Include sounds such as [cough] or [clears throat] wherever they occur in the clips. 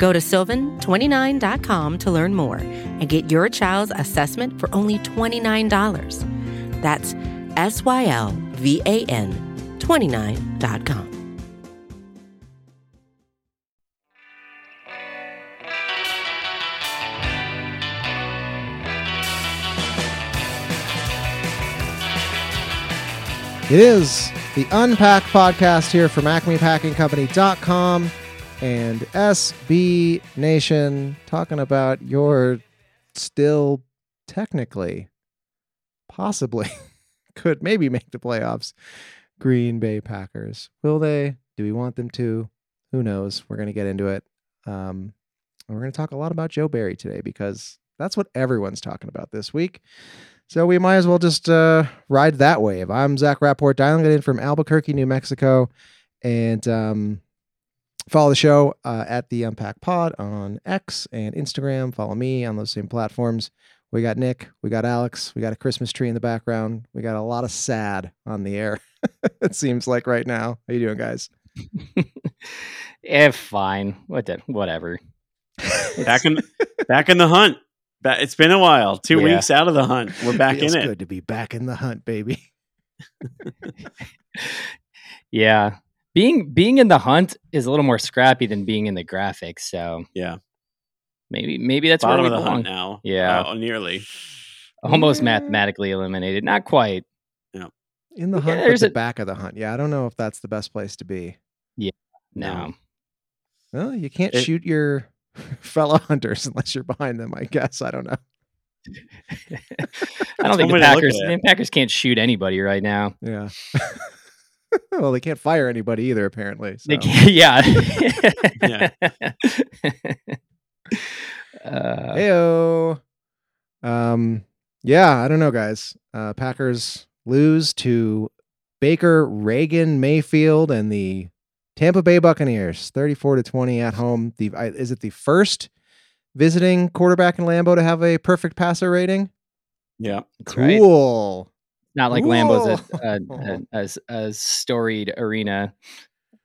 Go to sylvan29.com to learn more and get your child's assessment for only $29. That's S Y L V A N 29.com. It is the Unpack podcast here from AcmePackingCompany.com and SB Nation talking about your still technically, possibly, [laughs] could maybe make the playoffs Green Bay Packers. Will they? Do we want them to? Who knows? We're going to get into it. Um, we're going to talk a lot about Joe Barry today because that's what everyone's talking about this week. So we might as well just uh, ride that wave. I'm Zach Rapport, dialing it in from Albuquerque, New Mexico, and um, follow the show uh, at the Unpack Pod on X and Instagram. Follow me on those same platforms. We got Nick, we got Alex, we got a Christmas tree in the background. We got a lot of sad on the air. [laughs] it seems like right now. How you doing, guys? if [laughs] fine, what the, whatever. [laughs] back in back in the hunt. It's been a while. Two Yeah. weeks out of the hunt. We're back Feels in it. It's good to be back in the hunt, baby. Yeah, being being in the hunt is a little more scrappy than being in the graphics. So Yeah. maybe maybe that's Bottom where of we the hunt now. Yeah. Uh, nearly. Almost Yeah. mathematically eliminated. Not quite. In the Yeah, hunt, but there's the a- back of the hunt. Yeah, I don't know if that's the best place to be. Yeah, no. Well, you can't It- shoot your [laughs] fellow hunters unless you're behind them. I guess I don't know. [laughs] I don't think the way to look Packers. at it. The Packers can't shoot anybody right now. Yeah. [laughs] [laughs] well, they can't fire anybody either, apparently. So. They can't, yeah. [laughs] uh, Heyo. Um. Yeah, I don't know, guys. Uh, Packers lose to Baker, Reagan, Mayfield, and the Tampa Bay Buccaneers, thirty-four to twenty at home. The I- is it the first visiting quarterback in Lambeau to have a perfect passer rating? Yeah. cool. right. Not like Lambeau's a, [laughs] a, a, a storied arena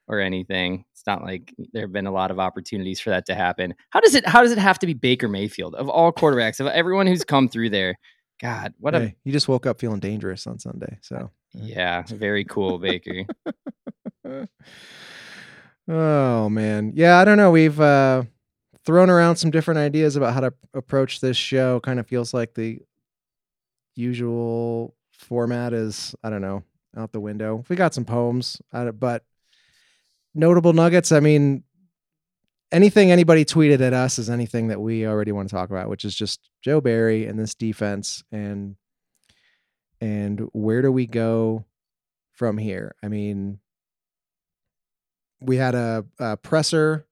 or anything. It's not like there have been a lot of opportunities for that to happen. How does it? How does it have to be Baker Mayfield of all quarterbacks of everyone who's come through there? God, what a you just woke up feeling dangerous on Sunday, so. yeah, very cool Baker. [laughs] oh man yeah i don't know we've uh thrown around some different ideas about how to approach this show kind of feels like the usual format is i don't know out the window. We got some poems but notable nuggets i mean anything anybody tweeted at us is anything that we already want to talk about which is just joe barry and this defense and and where do we go from here? I mean we had a, a presser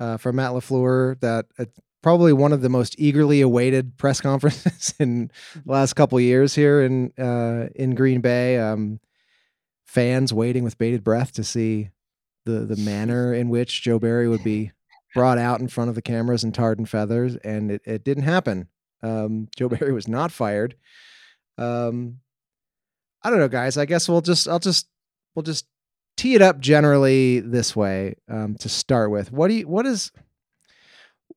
uh, from Matt Lafleur that uh, probably one of the most eagerly awaited press [laughs] conferences in the last couple years here in uh, in Green Bay. Um, fans waiting with bated breath to see the the manner in which Joe Barry would be brought out in front of the cameras and tarred and feathers, and it, it didn't happen. Um, Joe Barry was not fired. Um, I don't know, guys. I guess we'll just I'll just we'll just tee it up generally this way um, to start with. What do you what is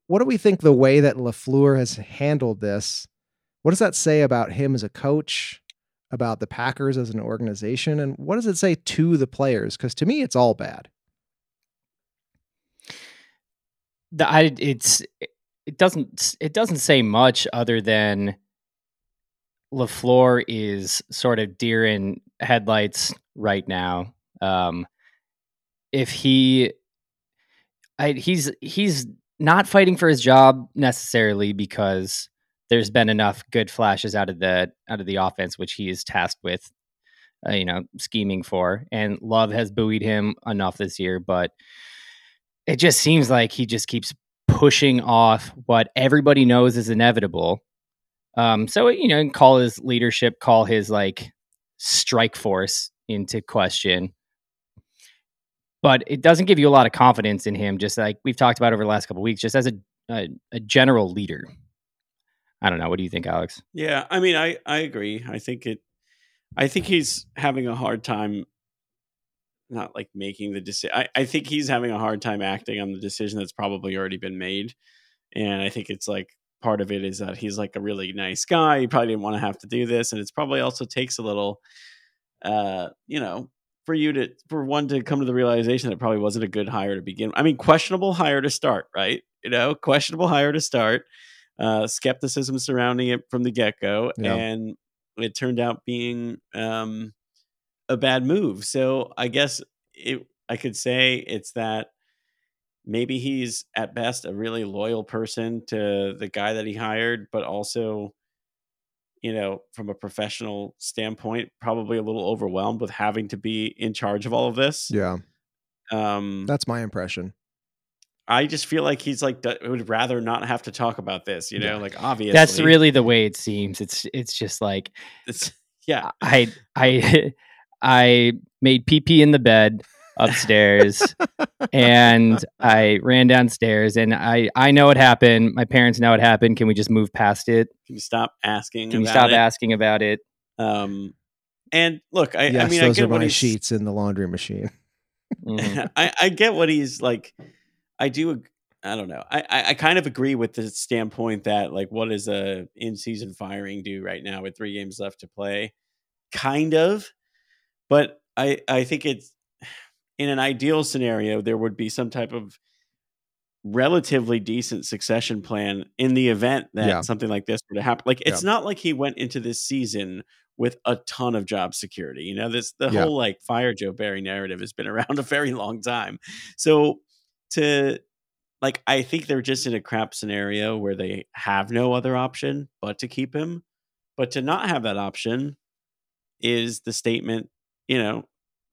what do we think the way that Lafleur has handled this? What does that say about him as a coach, about the Packers as an organization, and what does it say to the players? Because to me, it's all bad. the, I, it's it doesn't it doesn't say much other than Lafleur is sort of deer in headlights right now. Um, if he, I, he's he's not fighting for his job necessarily because there's been enough good flashes out of the out of the offense which he is tasked with, uh, you know, scheming for, and Love has buoyed him enough this year, but it just seems like he just keeps pushing off what everybody knows is inevitable Um, so you know, call his leadership, call his like strike force into question. But it doesn't give you a lot of confidence in him, just like we've talked about over the last couple weeks, just as a, a a general leader. I don't know. What do you think, Alex? Yeah, I mean, I I agree. I think it. I think he's having a hard time. Not like making the decision. I, I think he's having a hard time acting on the decision that's probably already been made, and I think it's like part of it is that he's like a really nice guy. He probably didn't want to have to do this, and it's probably also takes a little, uh, you know, for you to for one to come to the realization that it probably wasn't a good hire to begin. I mean, questionable hire to start, right? You know, questionable hire to start. Uh, skepticism surrounding it from the get go, Yeah. and it turned out being um, a bad move. So I guess it, I could say it's that maybe he's at best a really loyal person to the guy that he hired, but also, you know, from a professional standpoint, probably a little overwhelmed with having to be in charge of all of this. Yeah, Um, that's my impression. I just feel like he's like would rather not have to talk about this. You know, Yeah. like obviously That's really the way it seems. It's it's just like it's, yeah. I I [laughs] I made pee pee in the bed upstairs and I ran downstairs and I I know what happened. My parents know what happened. Can we just move past it? Can you stop asking? Can you stop it? asking about it? Um, and look, I, yes, I mean, I those get are what my he's, sheets in the laundry machine. Mhm. [laughs] I, I get what he's like. I do. I don't know. I, I, I kind of agree with the standpoint that like, what does a in season firing do right now with three games left to play? Kind of, but I I think it's in an ideal scenario there would be some type of relatively decent succession plan in the event that Yeah. something like this were to happen. Like it's not like he went into this season with a ton of job security. You know, this the Yeah. whole like fire Joe Barry narrative has been [laughs] around a very long time. So to like I think they're just in a crap scenario where they have no other option but to keep him. But to not have that option is the statement, you know,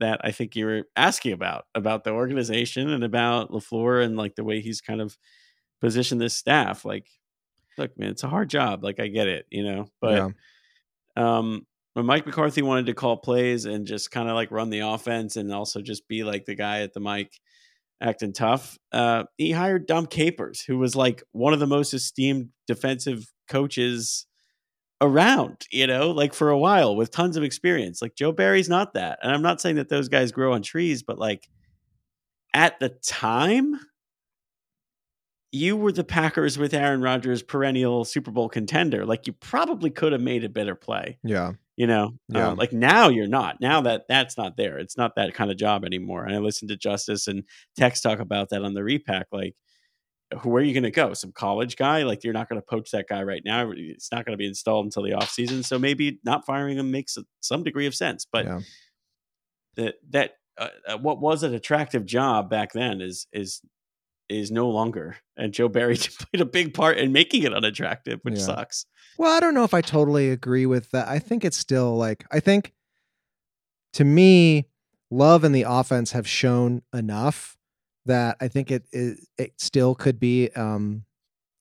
that I think you were asking about about the organization and about LaFleur and like the way he's kind of positioned this staff. Like, look, man, it's a hard job. Like I get it, you know, but yeah, um when Mike McCarthy wanted to call plays and just kind of like run the offense and also just be like the guy at the mic acting tough, uh, he hired Dom Capers, who was like one of the most esteemed defensive coaches around, you know, like for a while with tons of experience. Like Joe Barry's not that. And I'm not saying that those guys grow on trees, but like at the time, you were the Packers with Aaron Rodgers, perennial Super Bowl contender. Like you probably could have made a better play yeah, you know Yeah. Uh, like now you're not now that that's not there it's not that kind of job anymore and i listened to justice and tex talk about that on the repack like where are you going to go? Some college guy? Like you're not going to poach that guy right now. It's not going to be installed until the offseason so maybe not firing him makes some degree of sense. But yeah. that that uh, uh, what was an attractive job back then is is is no longer. And joe barry [laughs] played a big part in making it unattractive which Yeah. sucks. Well, I don't know if I totally agree with that. I think it's still like I think to me, Love and the offense have shown enough that I think it it, it still could be um,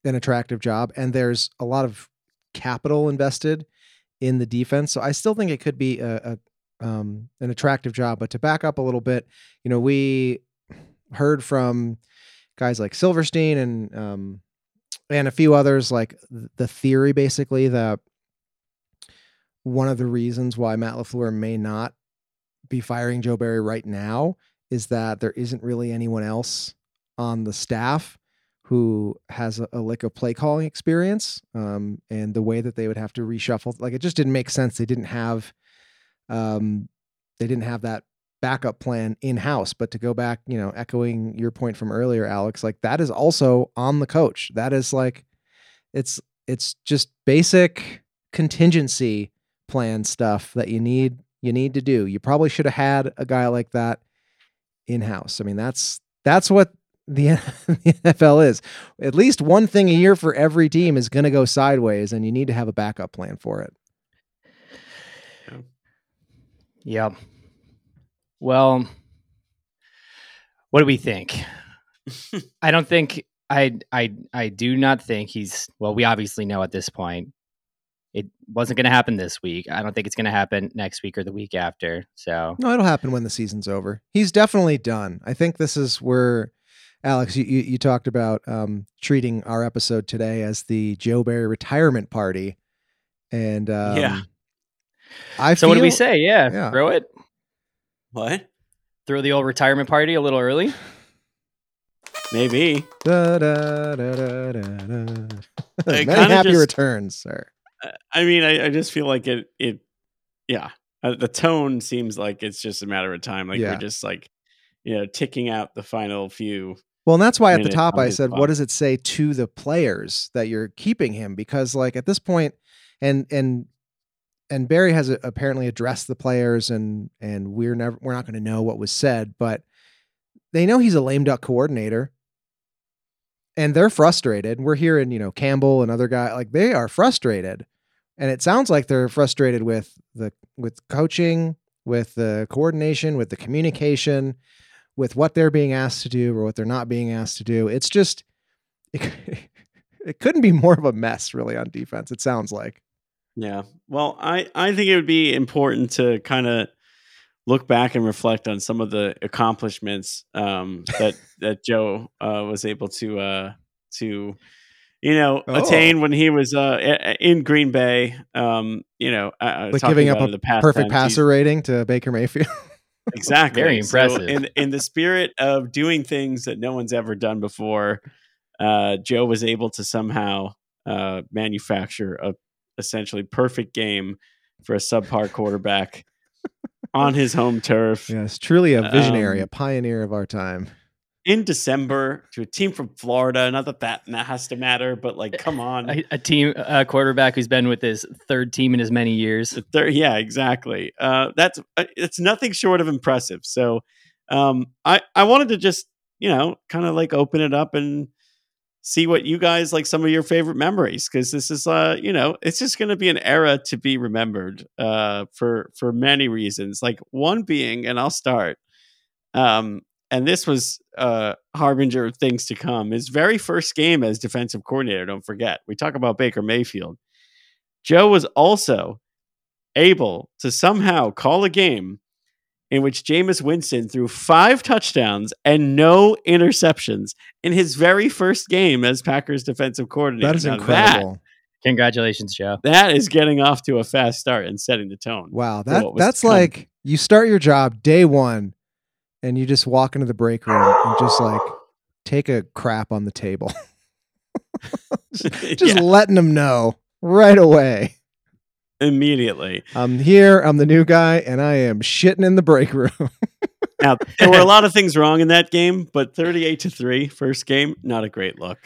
an attractive job, and there's a lot of capital invested in the defense, so I still think it could be a, a um, an attractive job. But to back up a little bit, you know, we heard from guys like Silverstein and um, and a few others like the theory basically that one of the reasons why Matt LaFleur may not be firing Joe Barry right now is that there isn't really anyone else on the staff who has a, a lick of play calling experience um, and the way that they would have to reshuffle like it just didn't make sense. They didn't have um, they didn't have that backup plan in house but to go back you know echoing your point from earlier alex like that is also on the coach. That is like it's it's just basic contingency plan stuff that you need you need to do. You probably should have had a guy like that in house i mean that's that's what the, [laughs] the NFL is at least one thing a year for every team is going to go sideways and you need to have a backup plan for it Yeah. Well, what do we think? [laughs] I don't think I I I do not think he's well, we obviously know at this point It wasn't going to happen this week. I don't think it's going to happen next week or the week after. So No, it'll happen when the season's over. He's definitely done. I think this is where Alex, you, you, you talked about um, treating our episode today as the Joe Barry retirement party, and um, Yeah. I so what do we say? Yeah, Yeah. throw it. What? Throw the old retirement party a little early. Maybe. Da, da, da, da, da, da. [laughs] Many happy just- returns, sir. I mean, I, I just feel like it. It. Yeah. Uh, the tone seems like it's just a matter of time. Like Yeah. we're just like, you know, ticking out the final few. Well, and that's why at the top I said, what does it say to the players that you're keeping him? Because like at this point, and and and Barry has apparently addressed the players, and and we're never we're not going to know what was said, but they know he's a lame duck coordinator, and they're frustrated. We're hearing you know Campbell and other guy like they are frustrated, and it sounds like they're frustrated with the with coaching, with the coordination, with the communication with what they're being asked to do or what they're not being asked to do. It's just it, [laughs] it couldn't be more of a mess really on defense. It sounds like. Yeah. Well, I I think it would be important to kind of look back and reflect on some of the accomplishments um, that that Joe uh, was able to uh, to you know Oh. attain when he was uh, in Green Bay. Um, you know, uh, Like giving up a the Perfect times, he's- passer rating to Baker Mayfield. [laughs] Exactly. Very So impressive. in in the spirit of doing things that no one's ever done before, uh, Joe was able to somehow uh, manufacture a essentially perfect game for a subpar quarterback [laughs] on his home turf yes, truly a visionary, Um, a pioneer of our time. In December to a team from Florida. Not that that has to matter, but like, come on. A, a team, a quarterback who's been with his third team in as many years. The thir- yeah, exactly. Uh, that's uh, it's nothing short of impressive. So, um, I I wanted to just you know kind of like open it up and see what you guys like some of your favorite memories because this is uh you know it's just going to be an era to be remembered uh for for many reasons like one being and i'll start um and this was uh harbinger of things to come his very first game as defensive coordinator don't forget we talk about baker mayfield joe was also able to somehow call a game in which Jameis Winston threw five touchdowns and no interceptions in his very first game as Packers defensive coordinator. That is Now incredible. Congratulations, Joe. That, that is getting off to a fast start and setting the tone. Wow, that what was to that's like you start your job day one, and you just walk into the break room and just like take a crap on the table, [laughs] just Yeah, letting them know right away. immediately. I'm here. I'm the new guy, and I am shitting in the break room. Now there were a [laughs] lot of things wrong in that game, but 38 to 3, first game, not a great look.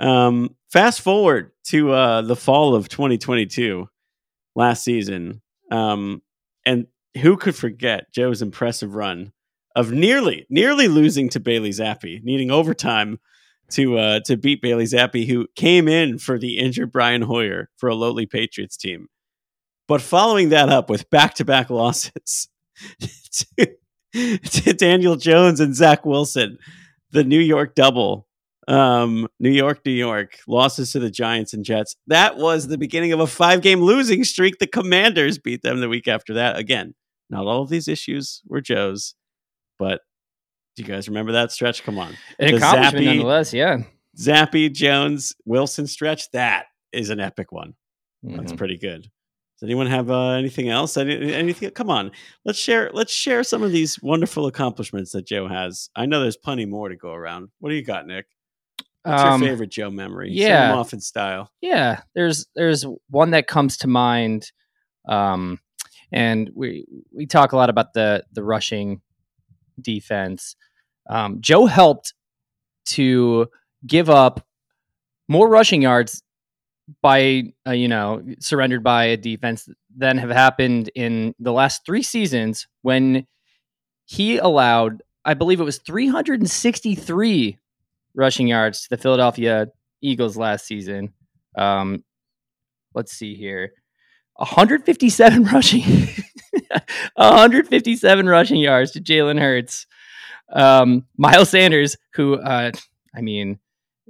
Um, fast forward to uh, the fall of 2022, last season. Um, and who could forget Joe's impressive run of nearly, nearly losing to Bailey Zappe, needing overtime to uh, to beat Bailey Zappe, who came in for the injured Brian Hoyer for a lowly Patriots team. But following that up with back [laughs] to back losses to, Daniel Jones and Zach Wilson, the New York double. Um, New York, New York, losses to the Giants and Jets. That was the beginning of a five game losing streak. The Commanders beat them the week after that. Again, not all of these issues were Joe's, but do you guys remember that stretch? Come on. An The accomplishment, Zappe- nonetheless. Yeah. Zappe, Jones, Wilson stretch. That is an epic one. That's Mhm. pretty good. Does anyone have uh, anything else? Any, anything? Come on, let's share. Let's share some of these wonderful accomplishments that Joe has. I know there's plenty more to go around. What do you got, Nick? What's Um, your favorite Joe memory? Yeah. off in style. Yeah, there's there's one that comes to mind, um, and we we talk a lot about the the rushing defense. Um, Joe helped to give up more rushing yards by uh, you know surrendered by a defense than have happened in the last three seasons when he allowed I believe it was 363 rushing yards to the Philadelphia Eagles last season. Um, let's see here. 157 [laughs] rushing [laughs] 157 rushing yards to Jalen Hurts. Um, Miles Sanders, who uh, I mean,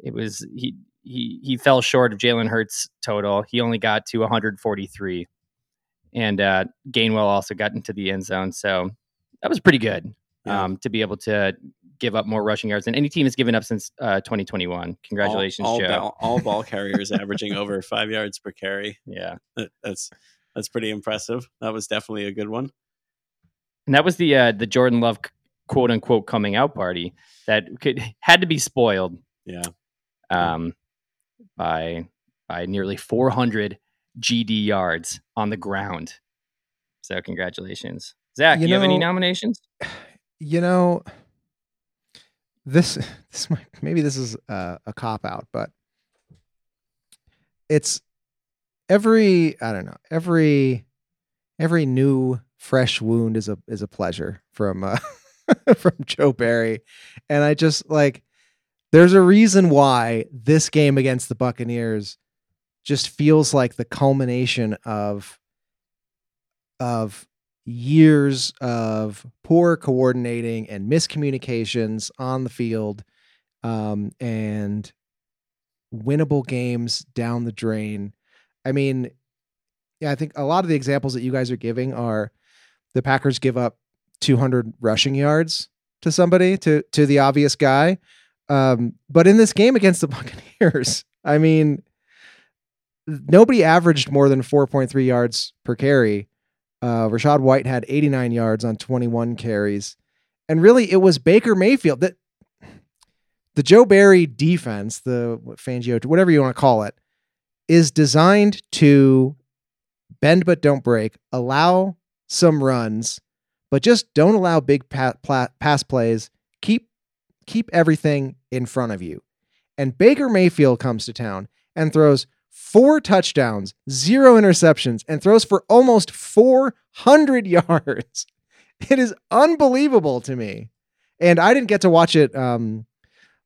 it was he he he fell short of Jalen Hurts total. He only got to 143, and uh, Gainwell also got into the end zone. So that was pretty good Yeah. um, to be able to give up more rushing yards than any team has given up since uh, 2021. Congratulations, all, all Joe. Ball, all ball [laughs] carriers averaging over five yards per carry. Yeah, That- That's that's pretty impressive. That was definitely a good one. and that was the uh, the Jordan Love quote unquote coming out party that could had to be spoiled Yeah. um, by by nearly 400 GD yards on the ground. So congratulations, Zach. You You, have any nominations? you know this [laughs] this might maybe this is a, a cop out but it's every i don't know every every new fresh wound is a is a pleasure from uh [laughs] from joe barry and i just like there's a reason why this game against the buccaneers just feels like the culmination of of years of poor coordinating and miscommunications on the field um, and winnable games down the drain. I mean, yeah, I think a lot of the examples that you guys are giving are the Packers give up 200 rushing yards to somebody to to the obvious guy. Um, but in this game against the [laughs] Buccaneers, I mean, nobody averaged more than 4.3 yards per carry. Uh, Rachaad White had 89 yards on 21 carries. And really, it was Baker Mayfield that the Joe Barry defense, the Fangio, whatever you want to call it, is designed to bend but don't break, allow some runs, but just don't allow big pass plays. Keep keep everything in front of you. And Baker Mayfield comes to town and throws four touchdowns, zero interceptions, and throws for almost 400 yards. [laughs] It is unbelievable to me. And I didn't get to watch it um,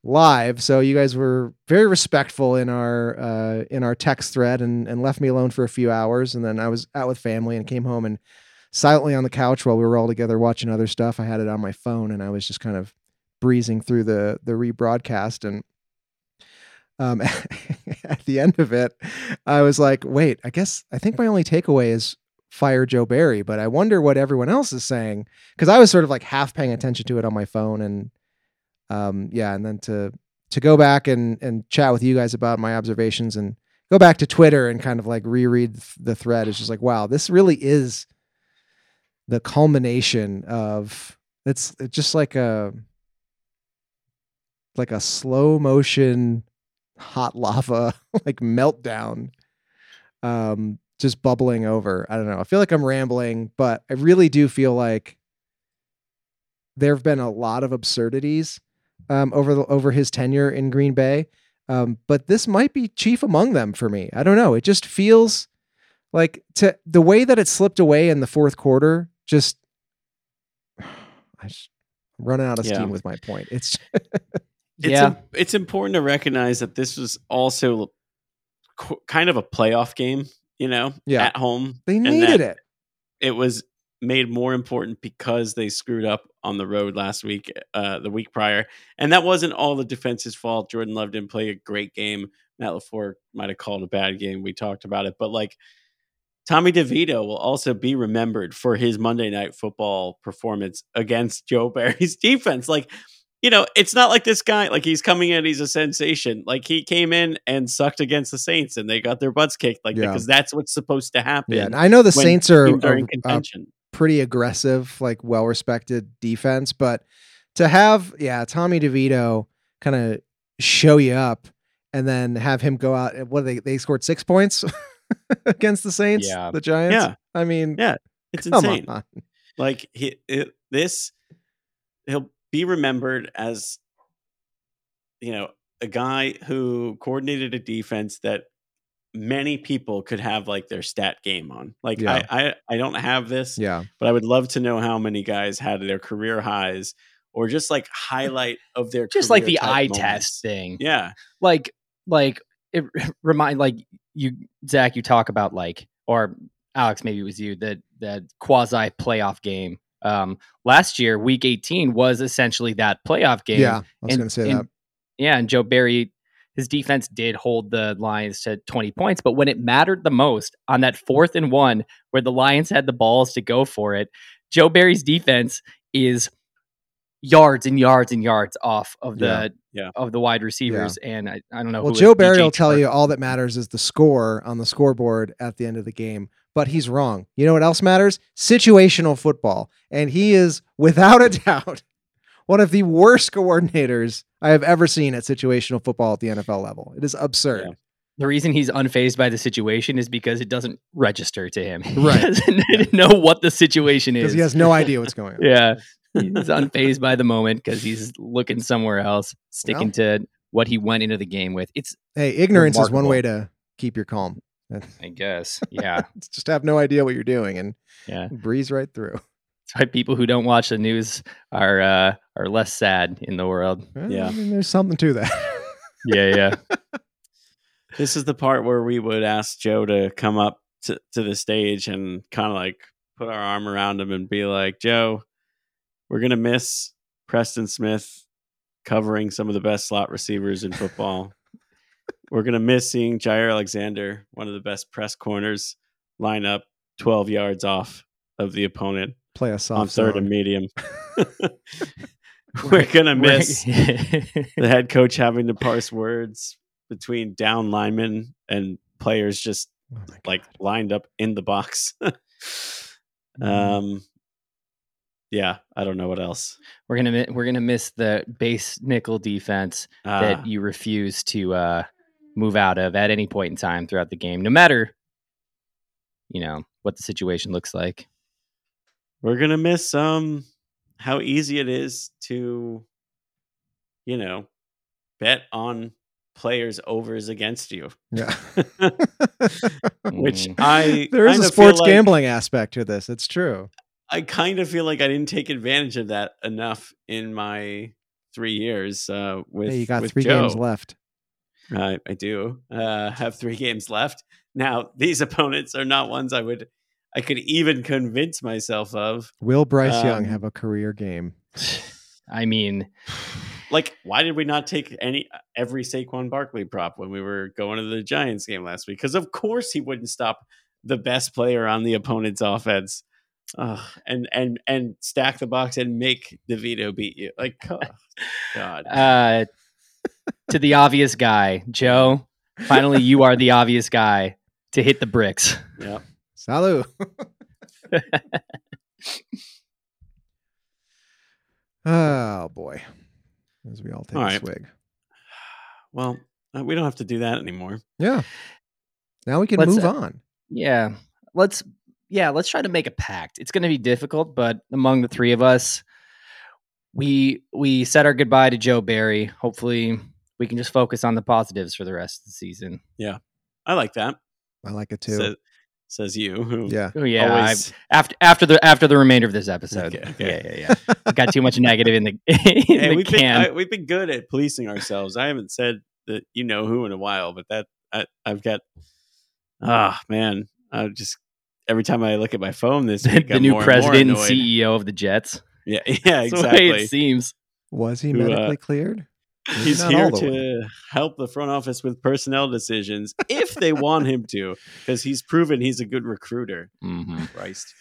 live, so you guys were very respectful in our uh, in our text thread and, and left me alone for a few hours. And then I was out with family and came home and silently on the couch while we were all together watching other stuff. I had it on my phone and I was just kind of breezing through the the rebroadcast and um, [laughs] at the end of it, I was like, wait, I guess I think my only takeaway is fire Joe Barry, but I wonder what everyone else is saying because I was sort of like half paying attention to it on my phone and um, yeah, and then to to go back and and chat with you guys about my observations and go back to Twitter and kind of like reread the thread is just like, wow, this really is the culmination of it's, it's just like a like a slow motion hot lava [laughs] like meltdown um just bubbling over. I don't know. I feel like i'm rambling but i really do feel like there have been a lot of absurdities um over the over his tenure in green bay um but this might be chief among them for me i don't know it just feels like to the way that it slipped away in the fourth quarter just [sighs] i just I'm running out of Yeah. steam with my point it's [laughs] It's yeah, im- it's important to recognize that this was also kind of a playoff game, you know, Yeah. at home. they needed that it It was made more important because they screwed up on the road last week, uh, the week prior, and that wasn't all the defense's fault. Jordan Love didn't play a great game. Matt Lafleur might have called a bad game. We talked about it, but like Tommy DeVito will also be remembered for his Monday Night Football performance against Joe Barry's [laughs] defense. Like, you know, it's not like this guy, like he's coming in, he's a sensation. Like he came in and sucked against the Saints and they got their butts kicked, like Yeah. because that's what's supposed to happen. yeah and i know the saints are, are uh, contention. Pretty aggressive, like well respected defense. But to have, yeah, Tommy DeVito kind of show you up and then have him go out and what they they scored six points [laughs] against the Saints, Yeah. the Giants. Yeah. I mean, Yeah, It's insane. on. Like he, it, this, he'll be remembered as, you know, a guy who coordinated a defense that many people could have like their stat game on. Like Yeah. I, I, I don't have this, Yeah, but I would love to know how many guys had their career highs or just like [laughs] highlight of their just like the eye moments. test thing. Yeah, like like it [laughs] remind like you Zach you talk about like or Alex maybe it was you that that quasi playoff game. Um, last year, Week 18 was essentially that playoff game. yeah. I was going to say and- that. Yeah, and Joe Barry his defense did hold the Lions to 20 points, but when it mattered the most on that fourth and one, where the Lions had the balls to go for it, Joe Barry's defense is yards and yards and yards off of the Yeah, yeah. of the wide receivers. And I, I don't know. Well, who Joe Barry DJ will tell Chark. you all that matters is the score on the scoreboard at the end of the game, but he's wrong. You know what else matters? Situational football. And he is, without a [laughs] doubt, one of the worst coordinators I have ever seen at situational football at the NFL level. It is absurd. Yeah. The reason he's unfazed by the situation is because it doesn't register to him. [laughs] Right. He doesn't [laughs] know what the situation Because is. he has no idea what's going on. yeah. He's unfazed by the moment because he's looking somewhere else, sticking to what he went into the game with. It's, Hey, ignorance is one way to keep your calm. I guess, yeah, [laughs] just have no idea what you're doing and yeah. breeze right through. That's [laughs] why people who don't watch the news are uh, are less sad in the world. Well, Yeah. I mean, there's something to that. Yeah, yeah. [laughs] This is the part where we would ask Joe to come up to, to the stage and kind of like put our arm around him and be like, Joe, we're going to miss Preston Smith covering some of the best slot receivers in football. we're going to miss seeing Jaire Alexander, one of the best press corners, line up 12 yards off of the opponent Play a on soft third zone. and medium. [laughs] [laughs] we're going to miss [laughs] the head coach having to parse words between down linemen and players just Oh like lined up in the box. um, yeah, I don't know what else. we're gonna we're gonna miss the base nickel defense Uh, that you refuse to uh, move out of at any point in time throughout the game, no matter you know what the situation looks like. We're gonna miss um how easy it is to, you know, bet on players overs against you, Yeah. [laughs] which Mm. I there is a sports like- gambling aspect to this. It's true. I kind of feel like I didn't take advantage of that enough in my three years uh, with. hey, you got with three Joe. games left. I, I do uh, have three games left. Now, these [laughs] opponents are not ones I would, I could even convince myself of. Will Bryce Young Um, have a career game? [sighs] I mean, Like, why did we not take any every Saquon Barkley prop when we were going to the Giants game last week? Because of course he wouldn't stop the best player on the opponent's offense, Ugh, and and and stack the box and make DeVito beat you. Like, [laughs] oh, God, uh, to the obvious guy, Joe. Finally, you are the obvious guy to hit the bricks. yeah. Salut. oh boy. As we all take All a right. swig. Well, uh, we don't have to do that anymore. Yeah. Now we can Let's, move uh, on. Yeah. Let's yeah, let's try to make a pact. It's going to be difficult, but among the three of us, we we said our goodbye to Joe Barry. Hopefully, we can just focus on the positives for the rest of the season. Yeah. I like that. I like it too. Says, says you. Who yeah. Oh yeah, I've, always- after after the after the remainder of this episode. Okay, okay. Yeah, yeah, yeah. Got too much [laughs] negative in the [laughs] in Hey, the we've been can. I, we've been good at policing ourselves. I haven't said that you know who in a while, but that I, I've got. Ah man, I just every time I look at my phone this [laughs] the week, the I'm new more and more president and. CEO of the Jets. Yeah, yeah, That's the way exactly. it seems. Was he Who, uh, medically cleared? Maybe He's here all way. to help the front office with personnel decisions if they want him to, because he's proven he's a good recruiter. Mm-hmm. Christ.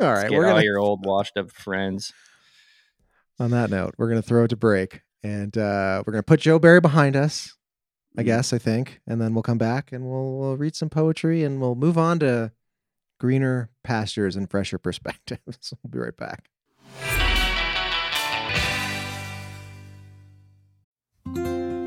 All right, Get we're all gonna your old washed up friends. on that note, we're gonna throw it to break, and uh, we're gonna put Joe Barry behind us. I Mhm. guess I think, and then we'll come back and we'll, we'll read some poetry and we'll move on to greener pastures and fresher [laughs] perspectives. we'll be right back.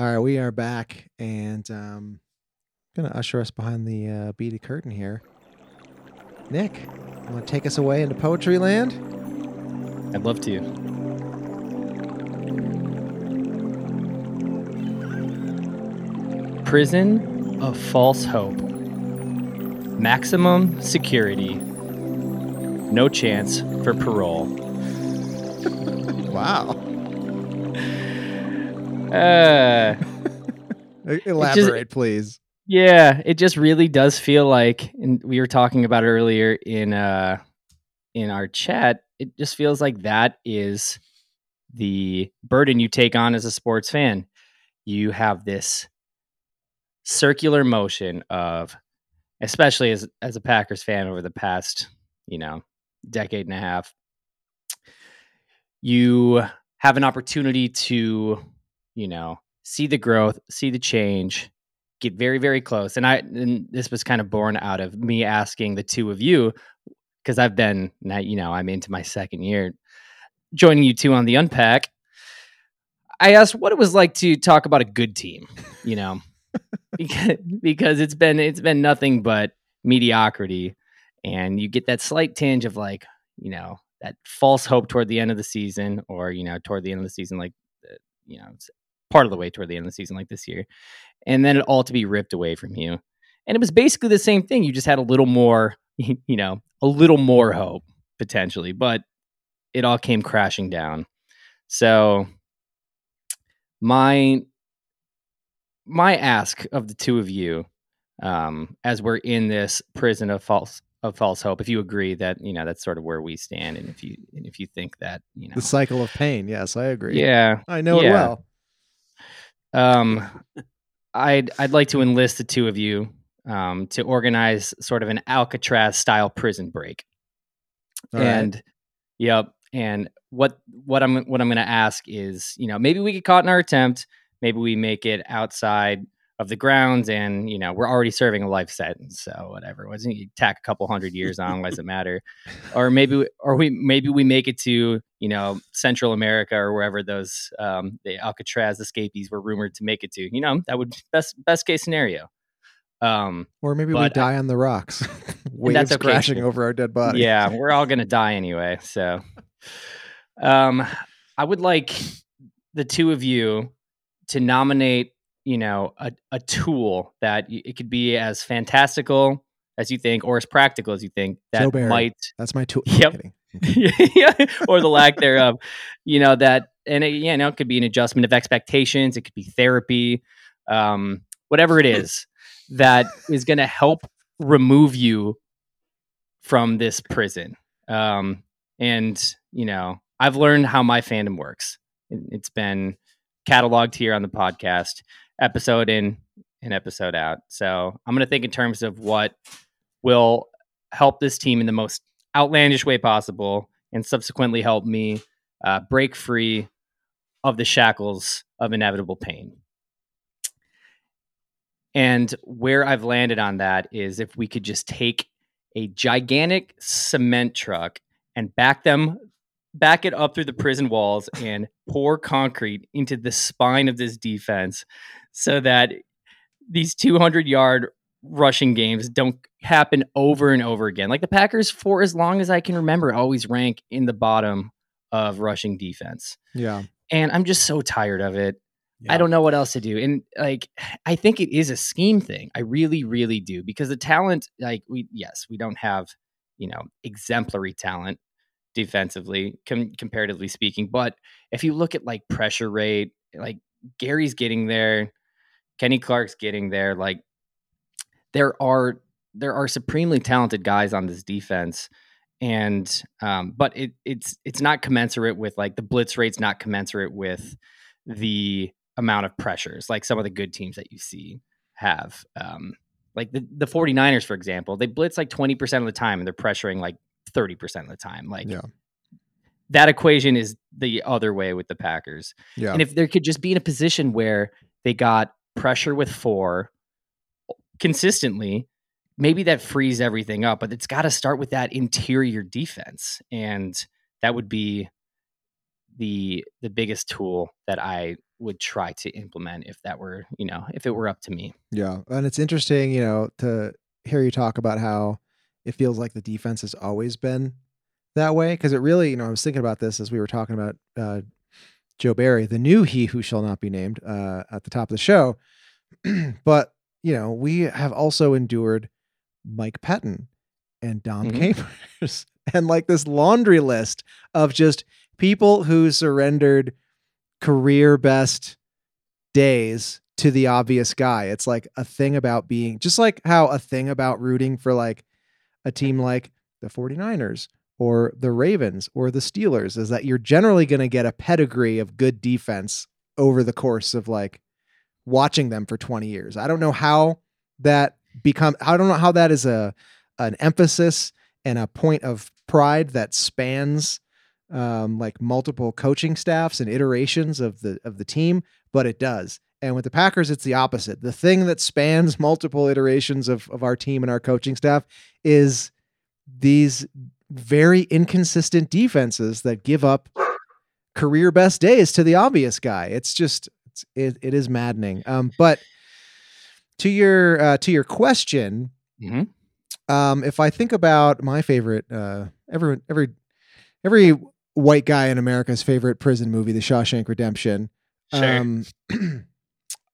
All right, we are back, and um, gonna usher us behind the uh, beaded curtain here. Nick, you want to take us away into poetry land? I'd love to. Prison of false hope. Maximum security. No chance for parole. [laughs] Wow. Uh, [laughs] Elaborate, please. yeah, it just really does feel like, and we were talking about it earlier in uh in our chat. It just feels like that is the burden you take on as a sports fan. You have this circular motion of, especially as as a Packers fan over the past, you know, decade and a half. You have an opportunity to, you know, see the growth, see the change, get very very close. And i and this was kind of born out of me asking the two of you because i've been you know i'm into my second year joining you two on the unpack. I asked what it was like to talk about a good team you know [laughs] because, it's been it's been nothing but mediocrity. And you get that slight tinge of like you know that false hope toward the end of the season or you know toward the end of the season like uh, you know part of the way toward the end of the season like this year and then it all to be ripped away from you. And it was basically the same thing. You just had a little more, [laughs] you know, a little more hope potentially, but it all came crashing down. So my my ask of the two of you, um, as we're in this prison of false of false hope, if you agree that you know that's sort of where we stand, and if you and if you think that you know, The cycle of pain. Yes, I agree. yeah, I know it well. Um, [laughs] I'd I'd like to enlist the two of you um, to organize sort of an Alcatraz style prison break. All right. and yep, and what what I'm what I'm going to ask is, you know, maybe we get caught in our attempt, maybe we make it outside of the grounds, and you know, we're already serving a life sentence, so whatever. Wasn't you tack a couple hundred years on? Why does it matter? Or maybe we- or we maybe we make it to you know Central America or wherever those um, the Alcatraz escapees were rumored to make it to. You know, that would best best case scenario. Um, Or maybe we but I- die on the rocks. [laughs] Waves that's okay, crashing over our dead body. yeah, we're all gonna die anyway. So, um, I would like the two of you to nominate, you know, a, a tool that it could be as fantastical as you think, or as practical as you think that might, That's my tool. [laughs] Yep. Yeah, [laughs] [laughs] or the lack thereof. You know that, and it, you know, it could be an adjustment of expectations. It could be therapy, um, whatever it is that is going to help remove you from this prison. Um, and you know, I've learned how my fandom works. It's been cataloged here on the podcast, episode in and episode out. So I'm going to think in terms of what will help this team in the most outlandish way possible and subsequently help me uh, break free of the shackles of inevitable pain. And where I've landed on that is if we could just take a gigantic cement truck and back them back it up through the prison walls and pour concrete into the spine of this defense so that these 200 yard rushing games don't happen over and over again. Like the Packers, for as long as I can remember, always rank in the bottom of rushing defense. Yeah. And I'm just so tired of it. Yeah. I don't know what else to do. And like, I think it is a scheme thing. I really, really do because the talent, like, we, yes, we don't have, you know, exemplary talent defensively, com- comparatively speaking. But if you look at like pressure rate, like Gary's getting there, Kenny Clark's getting there, like, there are there are supremely talented guys on this defense. And um, but it it's it's not commensurate with like the blitz rate's not commensurate with the amount of pressures like some of the good teams that you see have. Um, like the, the 49ers for example they blitz like 20% of the time and they're pressuring like 30% of the time. Like Yeah. that equation is the other way with the packers. Yeah. and if there could just be in a position where they got pressure with four consistently, maybe that frees everything up. But it's got to start with that interior defense, and that would be the the biggest tool that I would try to implement if that were you know if it were up to me. Yeah. And it's interesting, you know, to hear you talk about how it feels like the defense has always been that way. Cause it really, you know, I was thinking about this as we were talking about uh, Joe Barry, the new he who shall not be named uh, at the top of the show. [clears throat] but, you know, we have also endured Mike Pettine and Dom Mhm. Capers [laughs] and like this laundry list of just people who surrendered career best days to the obvious guy. It's like a thing about being just like how a thing about rooting for like a team like the 49ers or the Ravens or the Steelers is that you're generally going to get a pedigree of good defense over the course of like watching them for 20 years. I don't know how that become I don't know how that is a an emphasis and a point of pride that spans um, like multiple coaching staffs and iterations of the of the team, but it does. And with the Packers, it's the opposite. The thing that spans [laughs] multiple iterations of of our team and our coaching staff is these very inconsistent defenses that give up career best days to the obvious guy. It's just it's, it, it is maddening. Um, but to your uh, to your question, Mhm. um, if I think about my favorite, uh, every every every white guy in America's favorite prison movie, The Shawshank Redemption. Sure. Um, [clears throat]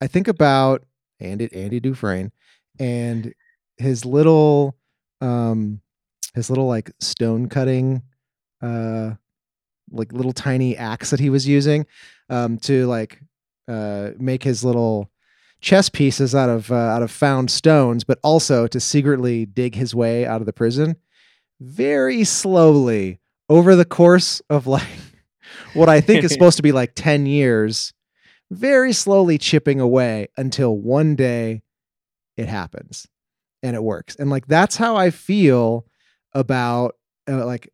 I think about Andy Andy Dufresne and his little um his little like stone cutting uh like little tiny axe that he was using um to like uh make his little chess pieces out of uh, out of found stones but also to secretly dig his way out of the prison very slowly over the course of like [laughs] what I think is supposed to be like 10 years very slowly chipping away until one day it happens and it works. And like that's how I feel about uh, like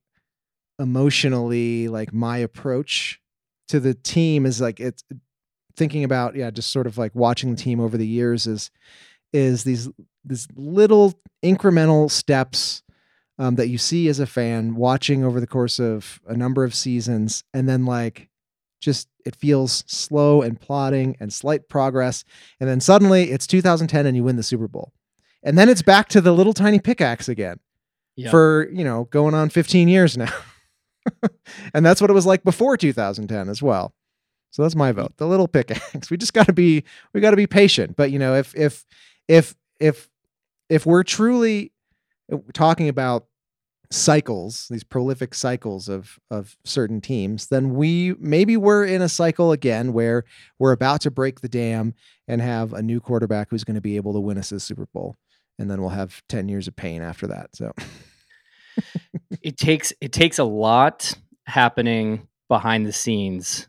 emotionally like my approach to the team is like it's thinking about yeah just sort of like watching the team over the years is is these these little incremental steps um, that you see as a fan watching over the course of a number of seasons and then like just it feels slow and plodding and slight progress and then suddenly it's 2010 and you win the super bowl. And then it's back to the little tiny pickaxe again For you know going on 15 years now. [laughs] And that's what it was like before 2010 as well. So that's my vote. The little pickaxe. [laughs] We just got to be we got to be patient. But you know if if if if if we're truly uh, talking about cycles these prolific cycles of of certain teams then we maybe we're in a cycle again where we're about to break the dam and have a new quarterback who's going to be able to win us a super bowl. And then we'll have 10 years of pain after that so [laughs] it takes it takes a lot happening behind the scenes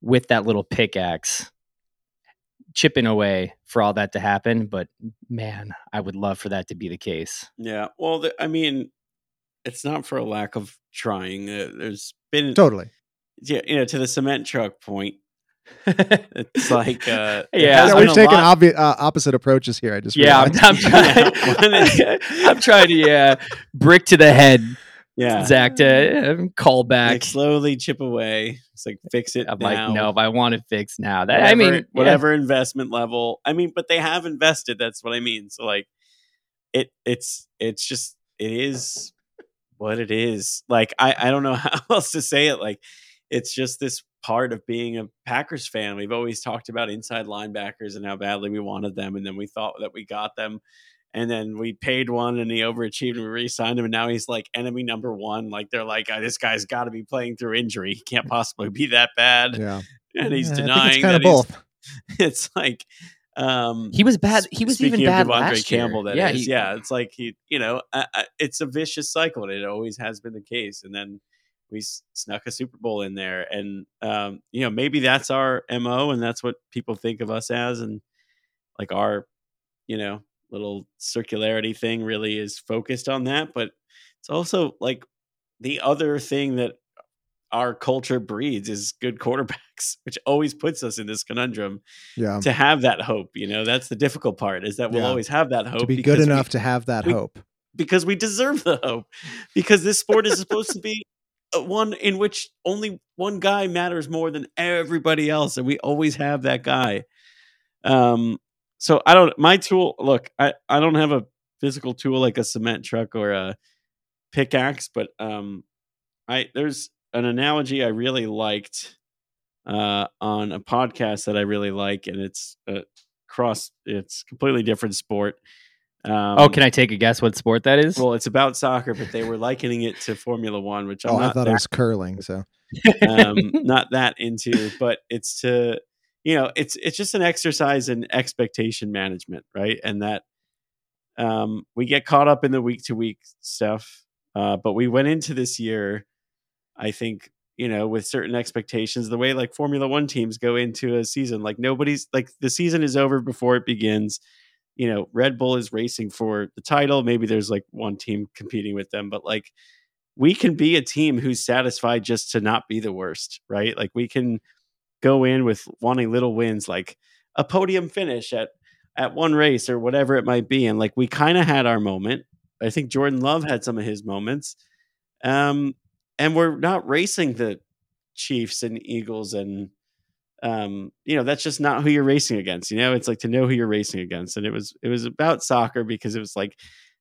with that little pickaxe chipping away for all that to happen but man i would love for that to be the case Yeah. Well, the, I mean, it's not for a lack of trying. Uh, there's been, totally yeah, you know, to the cement truck point. [laughs] It's like, uh, Yeah, yeah, we've taken obvi- uh, opposite approaches here i just yeah I'm. I'm trying [laughs] i'm trying to yeah brick to the head yeah, zach to uh, call back like slowly chip away. It's like fix it. i'm now. like no if i want it fixed now that whatever, i mean yeah. whatever investment level. I mean, but they have invested. That's what I mean. So like, it it's it's just it is what it is. Like I I don't know [laughs] how else to say it. Like it's just this part of being a Packers fan. We've always talked about inside linebackers and how badly we wanted them, and then we thought that we got them. And then we paid one and he overachieved and we re-signed him. And now he's like enemy number one. Like they're like, oh, this guy's got to be playing through injury. He can't possibly be that bad. Yeah. And he's Yeah, I denying it's kind that of he's- both. [laughs] it's like um He was bad. He was even bad of Devondre last year. Campbell. That yeah, is, he- yeah. It's like he, you know, I, I, it's a vicious cycle, and it always has been the case. And then we snuck a Super Bowl in there, and um, you know, maybe that's our mo, and that's what people think of us as, and like our, you know, little circularity thing really is focused on that. But it's also like the other thing that our culture breeds is good quarterbacks, [laughs] which always puts us in this conundrum Yeah. to have that hope. You know, that's the difficult part is that we'll Yeah. always have that hope To be good we- enough to have that we- hope. because we deserve the hope because this sport is supposed to be one in which only one guy matters more than everybody else and we always have that guy. Um so i don't my tool look i i don't have a physical tool like a cement truck or a pickaxe but um i there's an analogy i really liked uh on a podcast that i really like and it's a cross it's completely different sport um, oh, can I take a guess what sport that is? well, it's about soccer, but they were likening it to Formula One, which I'm Oh, I not thought it was curling. So um, [laughs] not that into. But it's to you know, it's it's just an exercise in expectation management, right? And that um, we get caught up in the week to week stuff, uh, but we went into this year, I think, you know, with certain expectations. The way like Formula One teams go into a season, like nobody's like the season is over before it begins you know, Red Bull is racing for the title. Maybe there's like one team competing with them, but like we can be a team who's satisfied just to not be the worst, right? Like we can go in with wanting little wins, like a podium finish at at one race or whatever it might be. And like we kind of had our moment. I think Jordan Love had some of his moments. Um, and we're not racing the Chiefs and Eagles and um, you know, that's just not who you're racing against. You know, it's like to know who you're racing against. And it was it was about soccer because it was like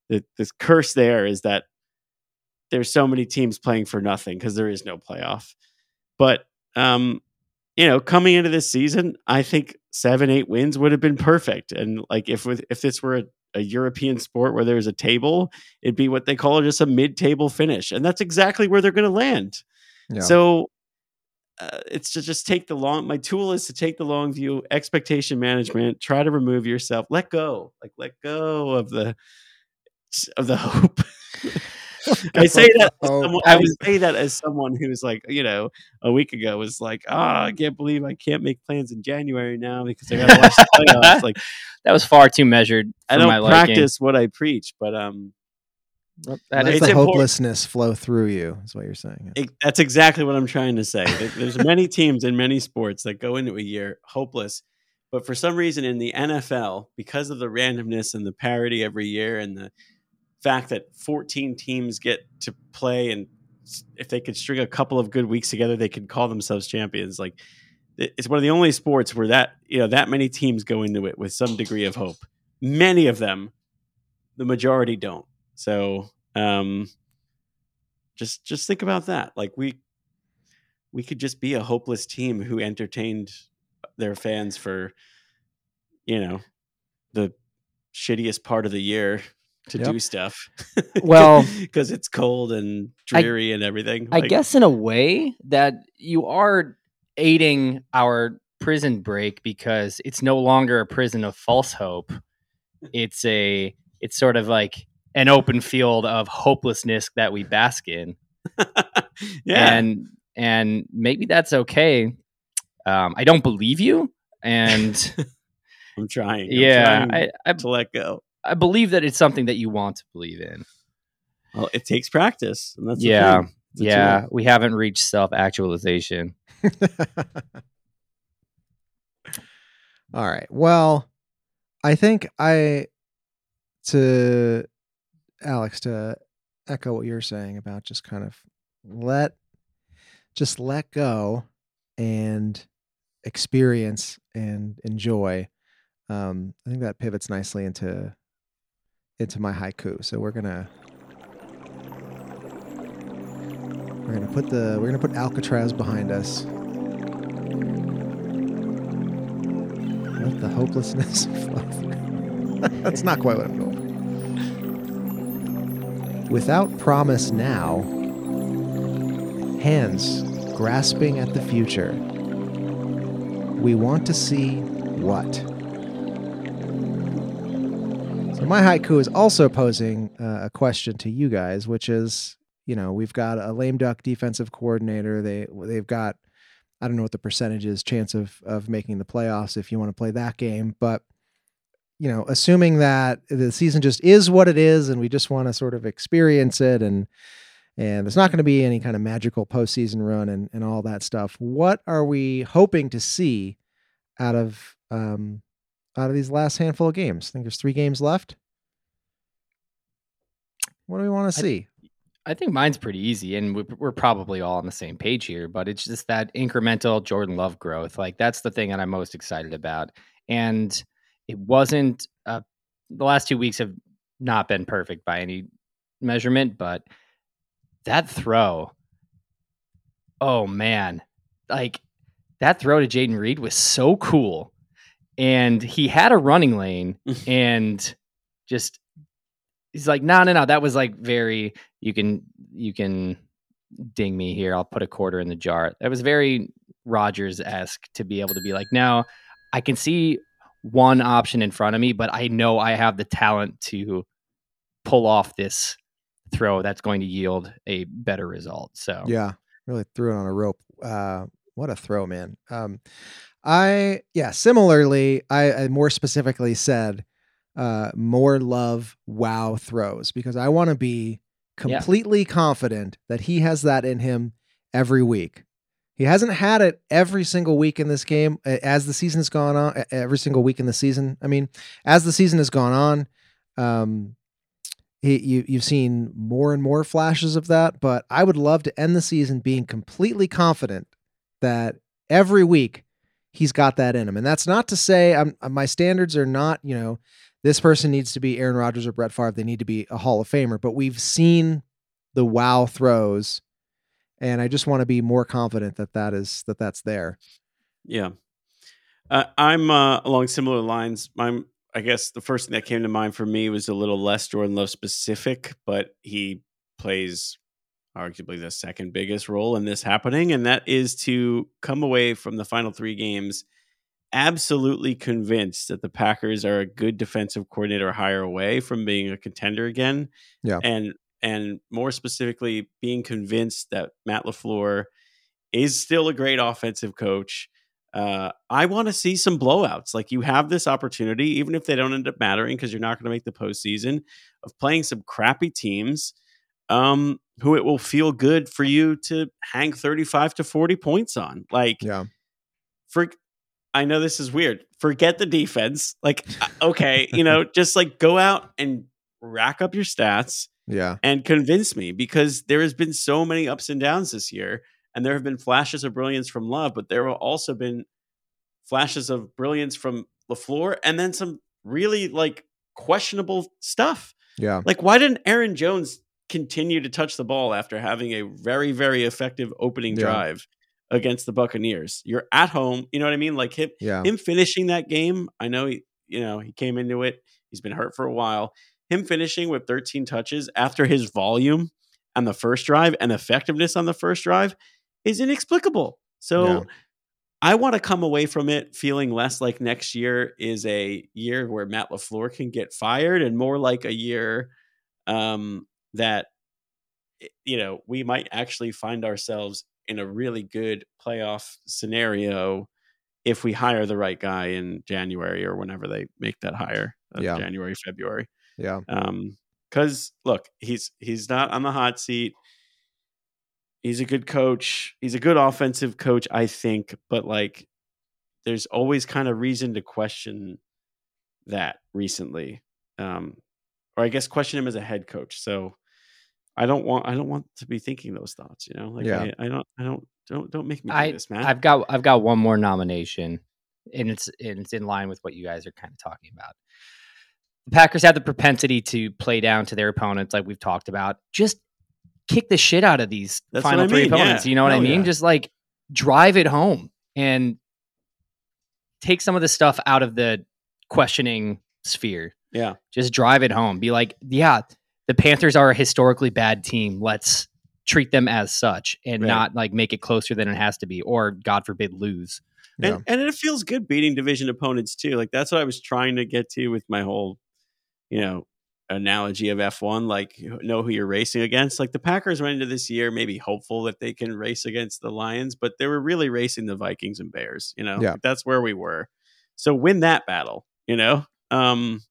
the the curse there is that there's so many teams playing for nothing because there is no playoff. But um, you know, coming into this season, I think seven, eight wins would have been perfect. And like if with if this were a, a European sport where there's a table, it'd be what they call just a mid-table finish, and that's exactly where they're going to land. yeah. So uh, it's to just take the long. My tool is to take the long view, expectation management. Try to remove yourself. Let go, like let go of the of the [laughs] hope. [laughs] I say that. Someone, I would say that as someone who's like, you know, a week ago was like, oh, I can't believe I can't make plans in January now because I got to watch the [laughs] playoffs. Like, that was far too measured. I don't liking. practice what I preach, but um, That Let is the hopelessness flow through you. Is what you're saying. It, that's exactly what I'm trying to say. There's many teams in many sports that go into a year hopeless, but for some reason in the NFL, because of the randomness and the parity every year, and the fact that 14 teams get to play, and if they could string a couple of good weeks together, they could call themselves champions. Like it's one of the only sports where that you know that many teams go into it with some degree of hope. Many of them, the majority don't. So. um just just think about that like we we could just be a hopeless team who entertained their fans for you know the shittiest part of the year to Yep. do stuff [laughs] Well- because it's cold and I- dreary and everything I Like, guess in a way that you are aiding our prison break because it's no longer a prison of false hope. It's a it's sort of like an open field of hopelessness that we bask in. [laughs] yeah And and maybe that's okay. Um, I don't believe you. And [laughs] i'm trying I'm yeah, trying I, I to let go I believe that it's something that you want to believe in. well it takes practice and that's Yeah. thing. Yeah, tool. we haven't reached self actualization. [laughs] All right. Well, I think I to Alex to echo what you're saying about just kind of let just let go and experience and enjoy. Um, I think that pivots nicely into into my haiku. So we're gonna we're gonna put the we're gonna put Alcatraz behind us. Let the hopelessness [laughs] flow. That's not quite what I'm going. Without promise now, hands grasping at the future. We want to see what? So my haiku is also posing uh, a question to you guys, which is, you know, we've got a lame duck defensive coordinator. They they've got, I don't know what the percentage is chance of of making the playoffs if you want to play that game, but you know, assuming that the season just is what it is, and we just want to sort of experience it, and and there's not going to be any kind of magical postseason run and and all that stuff. What are we hoping to see out of um, out of these last handful of games. I think there's three games left. What do we want to I- see? I think mine's pretty easy, and we- we're probably all on the same page here. But it's just that incremental Jordan Love growth. Like that's the thing that I'm most excited about. And it wasn't. Uh, the last two weeks have not been perfect by any measurement, but that throw. Oh man, like that throw to Jayden Reed was so cool, and he had a running lane, [laughs] and just he's like, no, no, no. That was like very. You can you can ding me here. I'll put a quarter in the jar. That was very Rodgers esque to be able to be like, now I can see one option in front of me, but I know I have the talent to pull off this throw that's going to yield a better result. So Yeah, really threw it on a rope. Uh, what a throw, man. Um, I yeah. Similarly, I, I more specifically said uh, more love wow throws because I want to be Yeah. completely confident that he has that in him every week. He hasn't had it every single week in this game as the season's gone on. Every single week in the season. I mean, as the season has gone on, um, he, you you've seen more and more flashes of that. But I would love to end the season being completely confident that every week he's got that in him. And that's not to say I'm uh, my standards are not you know this person needs to be Aaron Rodgers or Brett Favre. They need to be a Hall of Famer. But we've seen the wow throws, and I just want to be more confident that that is that that's there. Yeah. Uh, I'm uh, along similar lines. I'm, I guess the first thing that came to mind for me was a little less Jordan Love specific, but he plays arguably the second biggest role in this happening, and that is to come away from the final three games absolutely convinced that the Packers are a good defensive coordinator higher away from being a contender again. Yeah. And and more specifically, being convinced that Matt LaFleur is still a great offensive coach. Uh, I want to see some blowouts. Like you have this opportunity, even if they don't end up mattering because you're not going to make the postseason, of playing some crappy teams um, who it will feel good for you to hang 35 to 40 points on. Like, Yeah. for I know this is weird. Forget the defense. Like, uh, okay, you know, just like go out and rack up your stats Yeah. and convince me because there has been so many ups and downs this year and there have been flashes of brilliance from love but there have also been flashes of brilliance from LaFleur and then some really like questionable stuff Yeah. like why didn't Aaron Jones continue to touch the ball after having a very very effective opening Yeah. drive against the Buccaneers you're at home you know what I mean like him Yeah. him finishing that game i know he you know he came into it he's been hurt for a while him finishing with 13 touches after his volume on the first drive and effectiveness on the first drive is inexplicable so Yeah. i want to come away from it feeling less like next year is a year where matt lafleur can get fired and more like a year um, that you know we might actually find ourselves in a really good playoff scenario if we hire the right guy in January or whenever they make that hire, uh, Yeah. January, February. Yeah. Um, because look, he's he's not on the hot seat. He's a good coach. He's a good offensive coach, I think. But like, there's always kind of reason to question that recently, um, or I guess question him as a head coach. So I don't want I don't want to be thinking those thoughts. You know, like Yeah. I, I don't I don't don't don't make me do I, this, man. I've got I've got one more nomination, and it's and it's in line with what you guys are kind of talking about. The Packers have the propensity to play down to their opponents, like we've talked about. Just kick the shit out of these That's final I three mean, opponents. yeah. You know what I Oh, mean? yeah. Just like drive it home and take some of the stuff out of the questioning sphere. Yeah. Just drive it home. Be like, yeah, the Panthers are a historically bad team. Let's treat them as such and Right. not like make it closer than it has to be, or God forbid, lose. And, and it feels good beating division opponents too. Like that's what I was trying to get to with my whole, you know, analogy of F1. Like know who you're racing against. Like the Packers went into this year maybe hopeful that they can race against the Lions, but they were really racing the Vikings and Bears. You know, Yeah. That's where we were. So win that battle. You know, um,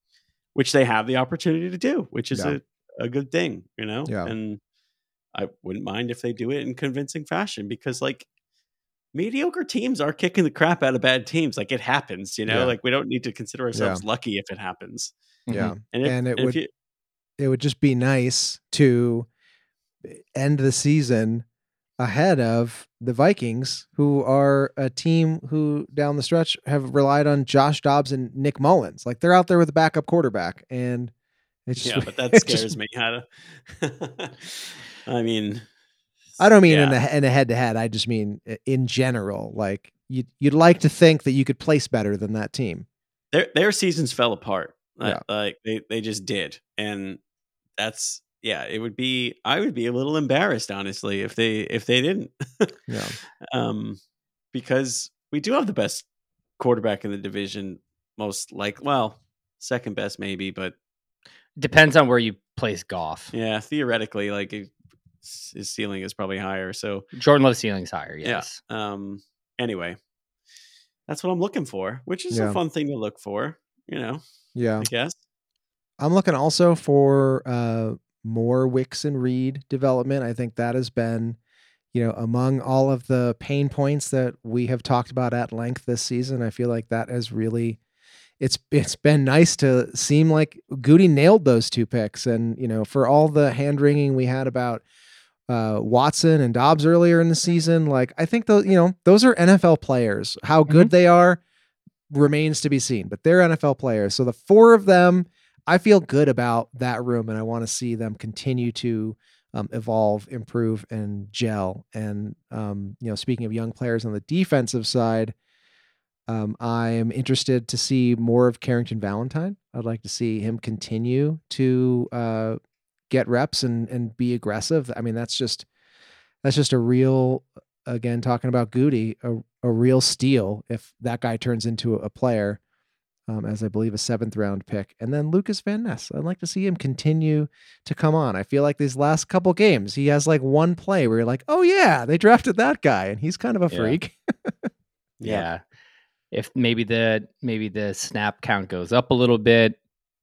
which they have the opportunity to do, which is Yeah. a, a good thing. You know, Yeah. and I wouldn't mind if they do it in convincing fashion because like mediocre teams are kicking the crap out of bad teams. Like it happens, you know. Yeah. Like we don't need to consider ourselves lucky if it happens. Yeah. Mm-hmm. And, if, And it if would- you- it would just be nice to end the season ahead of the Vikings, who are a team who down the stretch have relied on Josh Dobbs and Nick Mullens. Like they're out there with a backup quarterback, and it's just, yeah, but [laughs] that scares just- me. How [laughs] to? I mean, I don't mean in a in a head to head. I just mean in general. Like you, you'd like to think that you could place better than that team. their their seasons fell apart. Like- Yeah. Like they they just did, and that's yeah. It would be I would be a little embarrassed honestly if they if they didn't. Yeah, [laughs] um, because we do have the best quarterback in the division. Most like well, second best maybe, but Depends on where you place golf. yeah, theoretically, like it- his ceiling is probably higher. So Jordan Love's ceiling's higher. Yes. um, anyway, that's what I'm looking for, which is Yeah. a fun thing to look for. You know, yeah. I guess. I'm looking also for uh, more Wicks and Reed development. I think that has been, you know, among all of the pain points that we have talked about at length this season. I feel like that has really, it's it's been nice to seem like Goody nailed those two picks, and you know, for all the hand wringing we had about uh, Watson and Doubs earlier in the season, like I think those, you know, those are NFL players. How good they are remains to be seen, but they're NFL players. So the four of them. I feel good about that room, and I want to see them continue to um, evolve, improve, and gel. And um, you know, speaking of young players on the defensive side, um, I am interested to see more of Carrington Valentine. I'd like to see him continue to uh, get reps and and be aggressive. I mean, that's just that's just a real again talking about Goody, a, a real steal if that guy turns into a player um, as I believe a seventh round pick. And then Lucas Van Ness. I'd like to see him continue to come on. I feel like these last couple games, he has like one play where you're like, oh yeah, they drafted that guy, and he's kind of a Yeah. freak. [laughs] Yeah. If maybe the maybe the snap count goes up a little bit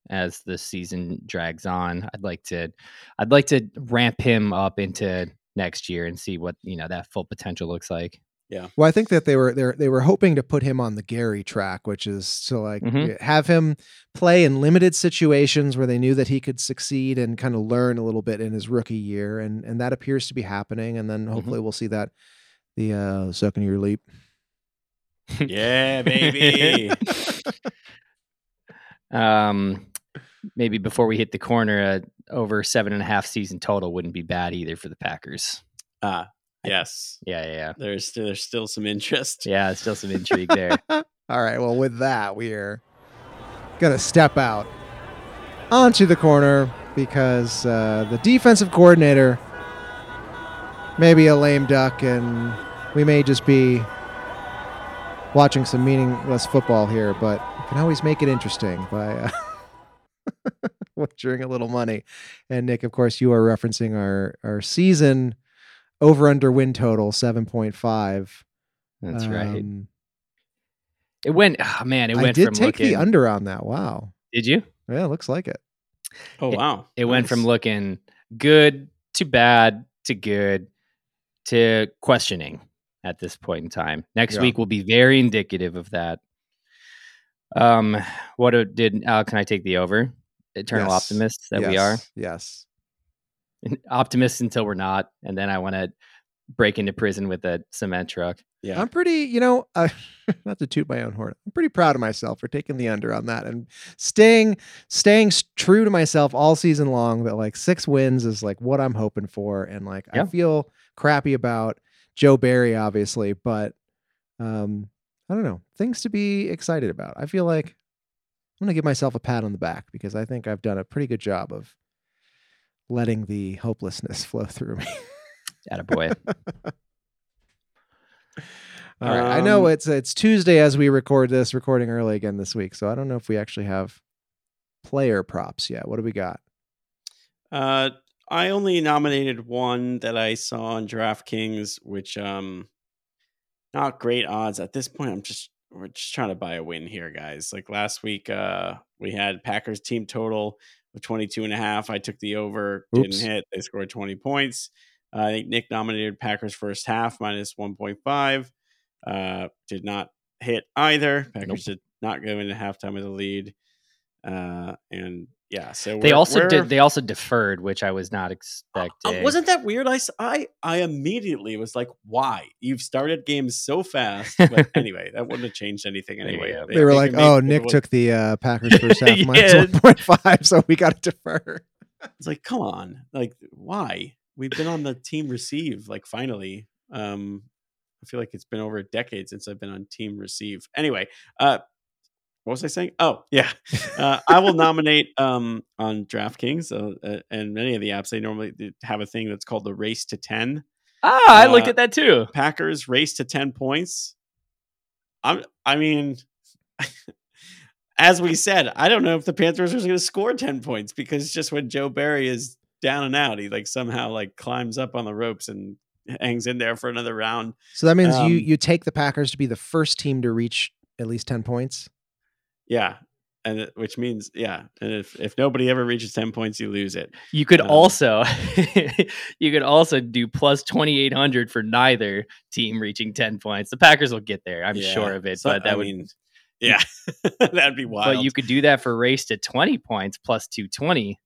as the season drags on, I'd like to I'd like to ramp him up into next year and see what, you know, that full potential looks like. Well, I think that they were they they were hoping to put him on the Gary track, which is to like Mhm. have him play in limited situations where they knew that he could succeed and kind of learn a little bit in his rookie year, and and that appears to be happening. And then hopefully we'll see that the uh, second year leap. Yeah, baby. [laughs] Um maybe before we hit the corner, uh, over seven and a half season total wouldn't be bad either for the Packers. ah, yes. Yeah, yeah, yeah. There's there's still some interest. Yeah, still some intrigue there. [laughs] All right. Well, with that, we're gonna step out onto the corner because uh, the defensive coordinator may be a lame duck, and we may just be watching some meaningless football here. But we can always make it interesting by uh, [laughs] wagering a little money. And Nick, of course, you are referencing our our season over under win total seven point five. That's right. Um, It went oh man, it I went did from take looking the under on that. Wow. Did you? Yeah, looks like it. Oh wow. It went from looking good to bad to good to questioning at this point in time. Next Yeah. week will be very indicative of that. Um, what did uh, can I take the over? Eternal Yes. optimists that we are Yes. Optimists until we're not, and then I want to break into prison with a cement truck. Yeah. I'm pretty, you know, uh, [laughs] not to toot my own horn. I'm pretty proud of myself for taking the under on that and staying staying true to myself all season long. That like six wins is like what I'm hoping for, and like I feel crappy about Joe Barry, obviously, but um, I don't know things to be excited about. I feel like I'm gonna give myself a pat on the back because I think I've done a pretty good job of letting the hopelessness [laughs] flow through me. Attaboy. [laughs] All right. I know Um, it's it's Tuesday as we record this, recording early again this week. So I don't know if we actually have player props yet. What do we got? Uh, I only nominated one that I saw on DraftKings, which um, not great odds at this point. I'm just we're just trying to buy a win here, guys. Like last week, uh, we had Packers team total of 22 and a half. I took the over, Oops. didn't hit. They scored 20 points. Uh, I think Nick nominated Packers first half minus 1.5. Uh, did not hit either. Packers did not go into halftime with a lead. Uh, and yeah, so They we're- also we're- did. They also deferred, which I was not uh, expecting. wasn't that weird? I, I i immediately was like, "Why? You've started games so fast." [laughs] But anyway, that wouldn't have changed anything anyway. Yeah. They were like, it made "Oh, Nick look- took the uh, Packers [laughs] first half minus Yeah. one point five, so we got to defer." It's like, come on, like, why? We've been on the team receive, like, finally. Um, I feel like it's been over a decade since I've been on team receive. Anyway, uh, what was I saying? Oh, yeah. Uh, I will nominate um on DraftKings uh, uh, and many of the apps. They normally have a thing that's called the race to ten. ah, I looked uh, at that too. Packers race to 10 points. I'm I mean [laughs] as we said, I don't know if the Panthers are going to score 10 points because just when Joe Barry is down and out, he like somehow like climbs up on the ropes and hangs in there for another round. So that means you Um, you take the Packers to be the first team to reach at least ten points. Yeah. And which means yeah, and if if nobody ever reaches 10 points, you lose it. You could um, also, [laughs] you could also do plus twenty eight hundred for neither team reaching ten points. The Packers will get there. I'm Yeah. sure of it. So, but that I would. mean yeah. [laughs] That'd be wild. but you could do that for race to twenty points plus two twenty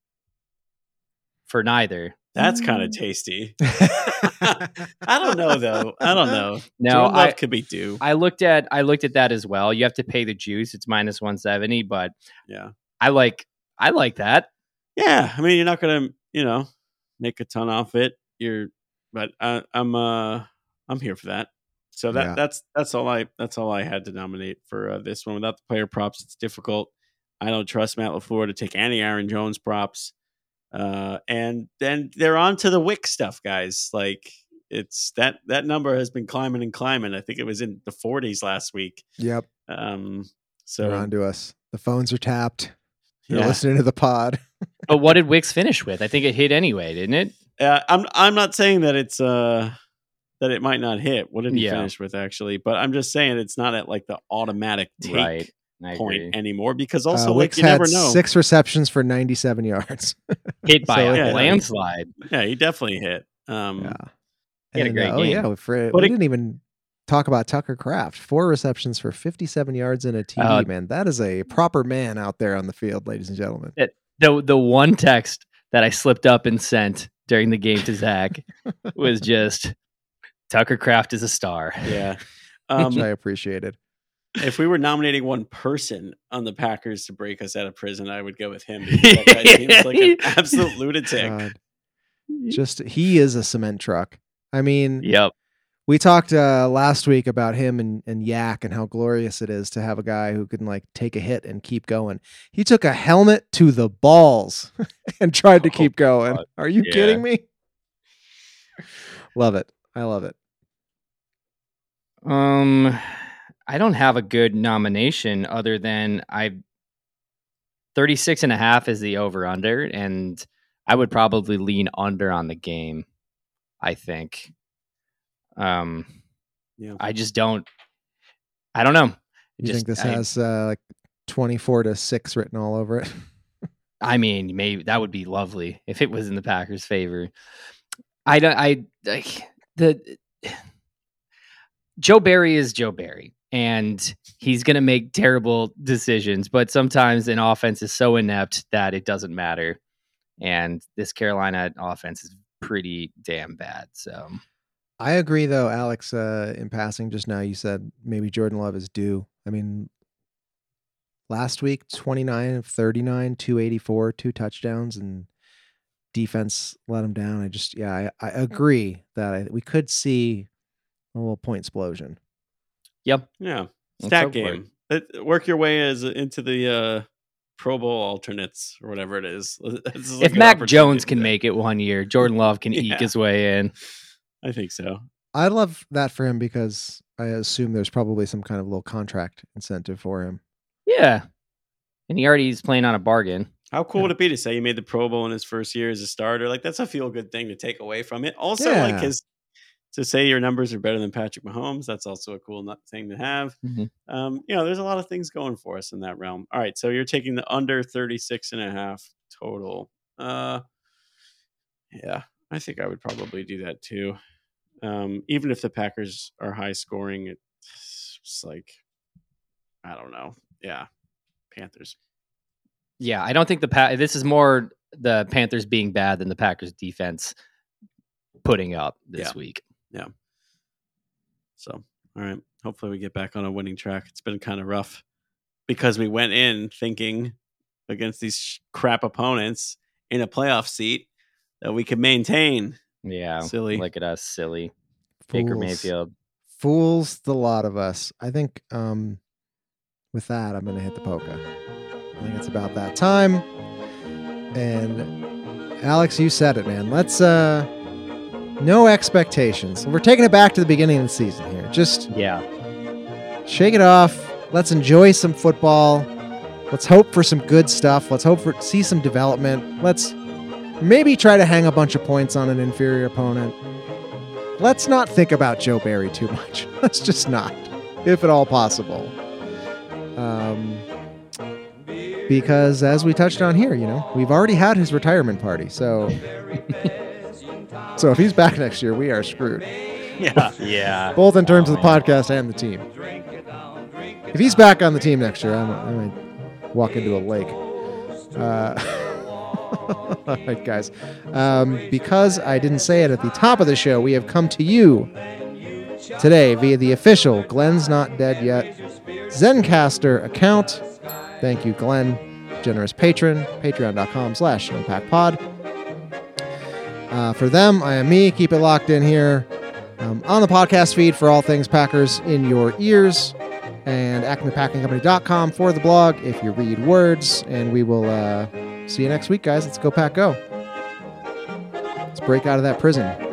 for neither. That's kind of tasty. [laughs] [laughs] I don't know though. I don't know. No, Jordan I, could be due. I looked at I looked at that as well. You have to pay the juice. It's minus one seventy, but Yeah. I like I like that. Yeah, I mean, you're not gonna, you know, make a ton off it. You're, but I, I'm, uh, I'm here for that. So that Yeah. that's that's all I that's all I had to nominate for uh, this one. Without the player props, it's difficult. I don't trust Matt Lafleur to take any Aaron Jones props. Uh, and then they're on to the Wick stuff, guys. Like it's that that number has been climbing and climbing. I think it was in the 40s last week. Yep, Um, so they're on to us. The phones are tapped. You're yeah. listening to the pod. [laughs] But what did Wicks finish with? I think it hit anyway, didn't it? Uh, I'm I'm not saying that it's uh that it might not hit. What did he Yeah. finish with actually? But I'm just saying it's not at like the automatic take Right. I point agree. anymore because Uh, also like Wicks you had never know. six receptions for 97 yards. [laughs] Hit by So, a yeah, landslide. Yeah, he definitely hit. Um, yeah, He had a great uh, Oh yeah, we, for, But we it- didn't even talk about Tucker Kraft. Four receptions for 57 yards and a TD. Uh, man, that is a proper man out there on the field, ladies and gentlemen. The the one text that I slipped up and sent during the game to Zach [laughs] was just Tucker Kraft is a star. Yeah. [laughs] which Um, I appreciated. If we were nominating one person on the Packers to break us out of prison, I would go with him because that guy seems like an [laughs] absolute lunatic. God. Just he is a cement truck. I mean, Yep. we talked uh, last week about him and, and Yak and how glorious it is to have a guy who can like take a hit and keep going. He took a helmet to the balls [laughs] and tried to Oh, keep going. God. Are you Yeah. kidding me? Love it. I love it. Um I don't have a good nomination other than I 36 and a half is the over under and I would probably lean under on the game. I think. Um Yeah. I just don't I don't know. You Just- think this I- has uh, like 24 to 6 written all over it? [laughs] I mean, maybe that would be lovely if it was in the Packers' favor. I don't. I like the [sighs] Joe Barry is Joe Barry, and he's going to make terrible decisions. But sometimes an offense is so inept that it doesn't matter. And this Carolina offense is pretty damn bad. So I agree, though, Alex. Uh, in passing, just now, you said maybe Jordan Love is due. I mean, last week, 29 of 39, 284, two touchdowns, and defense let him down. I just, yeah, I, I agree that I, we could see a little point explosion. Yep. Yeah, Let's stat it. game. Work your way as into the uh, Pro Bowl alternates or whatever it is. [laughs] Is If Mac Jones can make it one year, Jordan Love can Yeah. eke his way in. I think so. I love that for him because I assume there's probably some kind of little contract incentive for him. Yeah. And he already is playing on a bargain. How cool Yeah. would it be to say he made the Pro Bowl in his first year as a starter? Like that's a feel good thing to take away from it. Also, like his to say your numbers are better than Patrick Mahomes. That's also a cool thing to have. Mhm. Um, you know, there's a lot of things going for us in that realm. All right, so you're taking the under 36 and a half total. Uh, yeah, I think I would probably do that too. Um, even if the Packers are high scoring, it's like I don't know. Yeah, Panthers. Yeah, I don't think the pa- this is more the Panthers being bad than the Packers defense putting up this Yeah. week. So, all right. Hopefully, we get back on a winning track. It's been kind of rough because we went in thinking against these sh- crap opponents in a playoff seat that we could maintain. Yeah. Silly. Look at us, silly. Baker Fools. Mayfield. Fools the lot of us. I think um, with that, I'm going to hit the polka. I think it's about that time. And Alex, you said it, man. Let's uh no expectations. We're taking it back to the beginning of the season here. Just Yeah. shake it off. Let's enjoy some football. Let's hope for some good stuff. Let's hope for see some development. Let's maybe try to hang a bunch of points on an inferior opponent. Let's not think about Joe Barry too much. [laughs] Let's just not, if at all possible. Um, because as we touched on here, you know, we've already had his retirement party. So, [laughs] so if he's back next year, we are screwed [laughs] Yeah. Yeah. both in terms of the podcast and the team. If he's back on the team next year, I'm, I might walk into a lake. Uh, [laughs] all right, guys. Um, because I didn't say it at the top of the show, we have come to you today via the official Glenn's Not Dead Yet Zencastr account. Thank you, Glenn, generous patron, patreon.com slash unpackpod. Uh, for them, I am me. Keep it locked in here um, on the podcast feed for all things Packers in your ears and acmepackingcompany.com for the blog if you read words. And we will uh, see you next week, guys. Let's go, Pack, go. Let's break out of that prison.